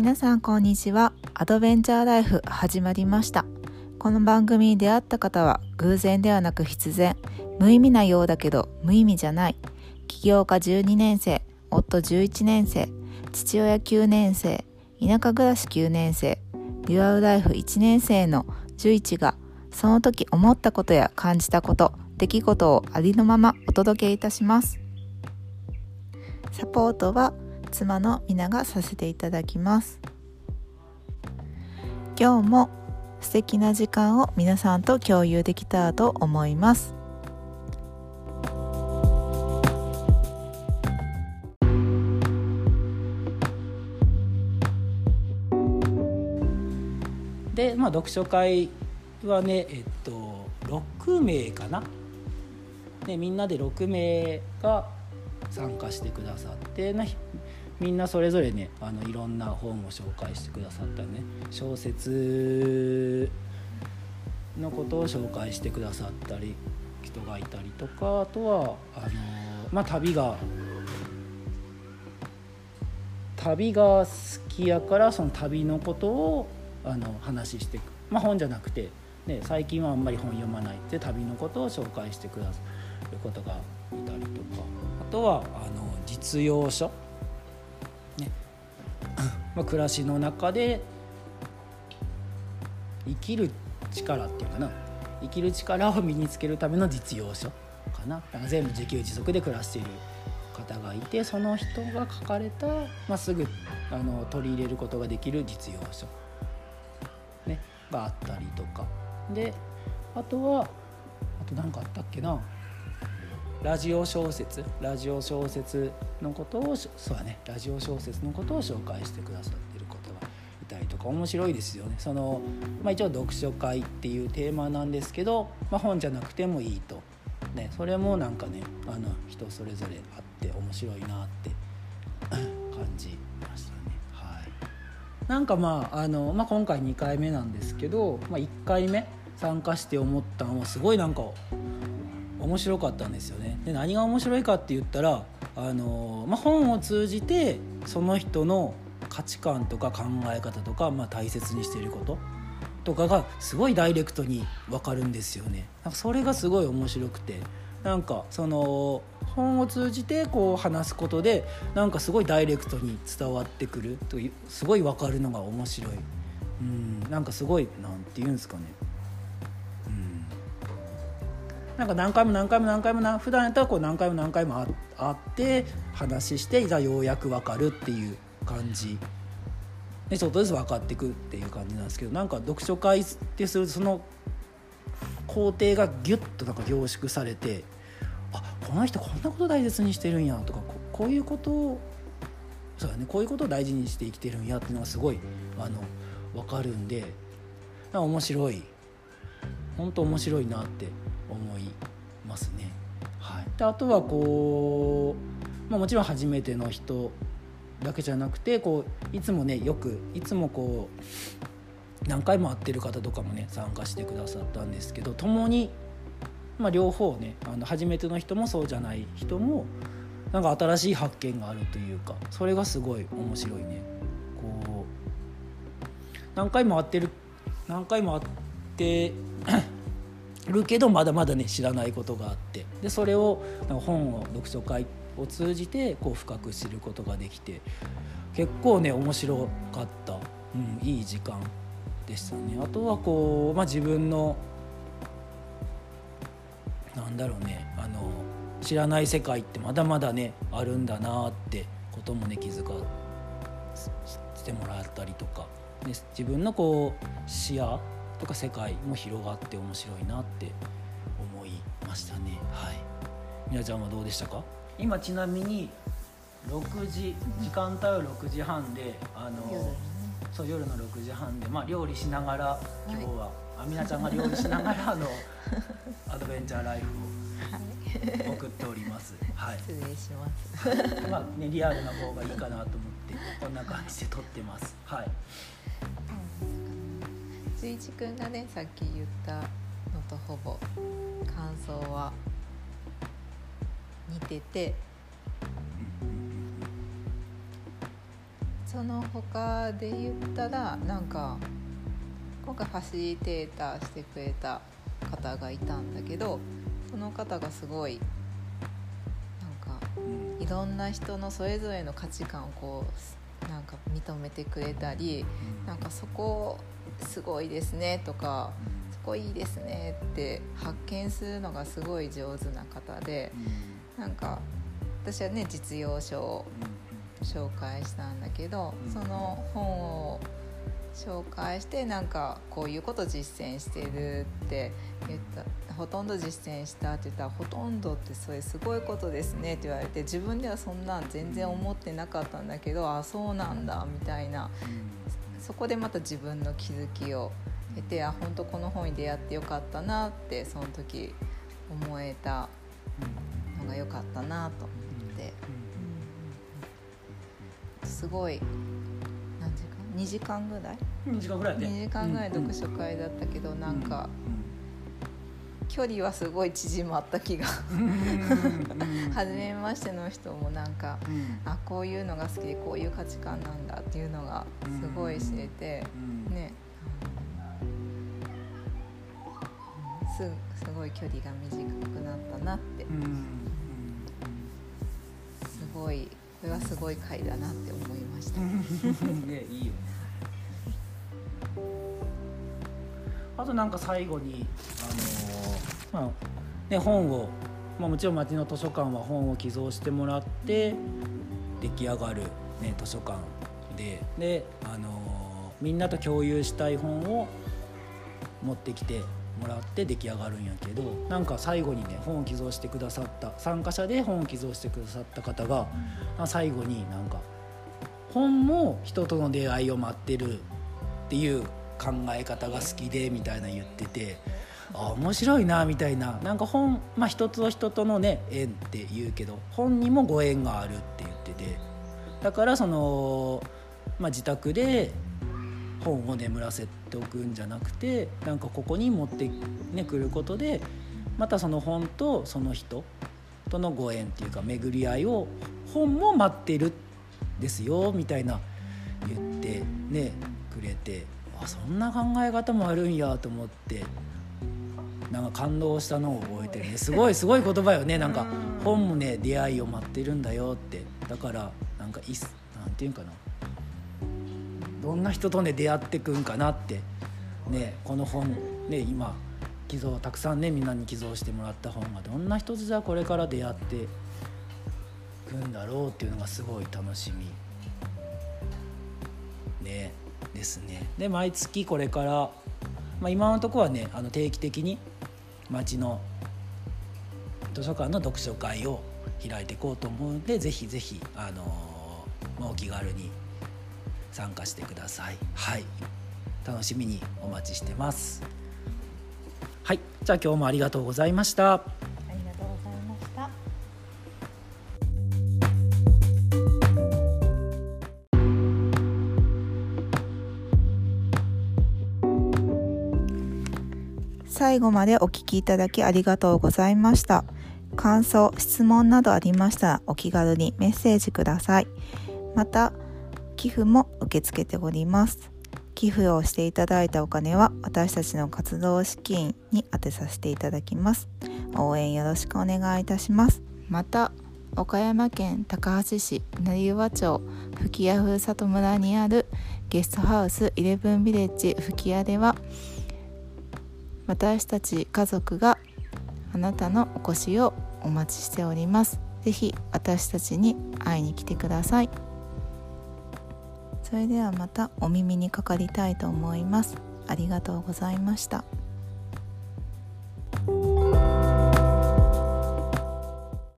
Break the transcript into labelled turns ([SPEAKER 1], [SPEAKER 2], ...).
[SPEAKER 1] 皆さんこんにちは。アドベンチャーライフ始まりました。この番組に出会った方は偶然ではなく必然。無意味なようだけど無意味じゃない。起業家12年生夫11年生父親9年生田舎暮らし9年生デュアルライフ1年生の11がその時思ったことや感じたこと出来事をありのままお届けいたします。サポートは妻の皆がさせていただきます。今日も素敵な時間を皆さんと共有できたらと思います。
[SPEAKER 2] でまあ読書会はねえっと6名かな、ね、みんなで6名が参加してくださってみんなそれぞれねあのいろんな本を紹介してくださったね。小説のことを紹介してくださったり人がいたりとかあとはあの、まあ、旅が旅が好きやからその旅のことをあの話していく、まあ、本じゃなくて、ね、最近はあんまり本読まないって旅のことを紹介してくださることがいたりとか。あとはあの実用書、まあ、暮らしの中で生きる力っていうかな。生きる力を身につけるための実用書かな。か全部自給自足で暮らしている方がいてその人が書かれた、まあ、すぐあの取り入れることができる実用書。ね。があったりとか。であとはあと何かあったっけな。ラジオ小説ラジオ小説のことをそうだね。ラジオ小説のことを紹介してくださってる方がいたりとか面白いですよね。その、まあ、一応読書会っていうテーマなんですけど、まあ、本じゃなくてもいいと、ね、それもなんかねあの人それぞれあって面白いなって 感じましたね。はい。なんかまああの、まあ、今回2回目なんですけど、まあ、1回目参加して思ったのはすごいなんか面白かったんですよね。で何が面白いかって言ったらあの、まあ、本を通じてその人の価値観とか考え方とか、まあ、大切にしていることとかがすごいダイレクトに分かるんですよね。なんかそれがすごい面白くてなんかその本を通じてこう話すことでなんかすごいダイレクトに伝わってくるというすごい分かるのが面白いうんなんかすごいなんて言うんですかねなんか何回も何回も何回もな普段やったらこう何回も何回も会って話していざようやく分かるっていう感じ。でちょっとずつ分かっていくっていう感じなんですけどなんか読書会ってするとその工程がギュッとなんか凝縮されてあこの人こんなこと大切にしてるんやとかこういうことをそうだねこういうことを大事にして生きてるんやっていうのがすごいあの分かるんで面白い本当面白いなって思いますね。はい、であとはこう、まあ、もちろん初めての人だけじゃなくてこういつもねよくいつもこう何回も会ってる方とかもね参加してくださったんですけど共に、まあ、両方ねあの初めての人もそうじゃない人もなんか新しい発見があるというかそれがすごい面白いね。こう何回も会ってる何回も会ってるけどまだまだね知らないことがあって。でそれを本を読書会を通じてこう深く知ることができて。結構ね面白かった、うん、いい時間でしたね。あとはこう、まあ、自分のなんだろうねあの知らない世界ってまだまだねあるんだなってこともね気づかせてもらったりとか、ね、自分のこう視野とか世界も広がって面白いなって思いましたねはいみなちゃんはどうでしたか？今ちなみに6時時間帯は6時半であのそう夜の6時半で、まあ、料理しながら今日は、あみなちゃんが料理しながらの アドベンチャーライフを送っております。はい、
[SPEAKER 1] 失礼します。
[SPEAKER 2] まあねリアルな方がいいかなと思ってこんな感じで撮ってます。はい。
[SPEAKER 1] 十一くんがねさっき言ったのとほぼ感想は似てて。その他で言ったらなんか今回ファシリテーターしてくれた方がいたんだけどその方がすごいなんかいろんな人のそれぞれの価値観をこうか認めてくれたりなんかそこすごいですねとかそこいいですねって発見するのがすごい上手な方でなんか私はね実用書を紹介したんだけどその本を紹介してなんかこういうこと実践してるって言った。ほとんど実践したって言ったらほとんどってそれすごいことですねって言われて自分ではそんなん全然思ってなかったんだけどあそうなんだみたいな。そこでまた自分の気づきを得てあ本当この本に出会ってよかったなってその時思えたのが良かったなと思って、すごい2時間ぐらい
[SPEAKER 2] ？2時間ぐらいで。
[SPEAKER 1] 2時間ぐらい読書会だったけど、なんか距離はすごい縮まった気が。初めましての人もなんかあこういうのが好きでこういう価値観なんだっていうのがすごい知れて、ね。すすごい距離が短くなったなって。すごいこれはすごい回だなって思いました。
[SPEAKER 2] ねいいよねあとなんか最後にあのーまあね本を、まあ、もちろん町の図書館は本を寄贈してもらって出来上がる、ね、図書館でで、あのーみんなと共有したい本を持ってきてもらって出来上がるんやけどなんか最後にね本を寄贈してくださった参加者で本を寄贈してくださった方が、まあ最後になんか本も人との出会いを待ってるっていう考え方が好きでみたいな言っててあ面白いなみたいな。なんか本、まあ、人と人とのね縁って言うけど本にもご縁があるって言ってて。だからその、まあ、自宅で本を眠らせておくんじゃなくてなんかここに持って、ね、くることでまたその本とその人とのご縁っていうか巡り合いを本も待ってるってですよみたいな言ってねくれてあそんな考え方もあるんやと思ってなんか感動したのを覚えてるね。すごいすごい言葉よね。なんか本もね出会いを待ってるんだよって。だからなんかいっなんていうんかな。どんな人とね出会ってくんかなって。ねこの本ね今寄贈たくさんねみんなに寄贈してもらった本がどんな人とじゃあこれから出会ってくんだろうっていうのがすごい楽しみ。ねですね。で毎月これから、まあ、今のところはねあの定期的に町の図書館の読書会を開いていこうと思うのでぜひぜひあのまあお気軽に参加してください。はい。楽しみにお待ちしてます。はい。じゃあ今日もありがとうございました。
[SPEAKER 1] 最後までお聞きいただきありがとうございました。感想、質問などありましたらお気軽にメッセージください。また、寄付も受け付けております。寄付をしていただいたお金は私たちの活動資金に充てさせていただきます。応援よろしくお願いいたします。また、岡山県高梁市成岩町吹屋ふるさと村にあるゲストハウスイレブンビレッジ吹屋では私たち家族があなたのお越しをお待ちしております。是非私たちに会いに来てください。それではまたお耳にかかりたいと思います。ありがとうございました。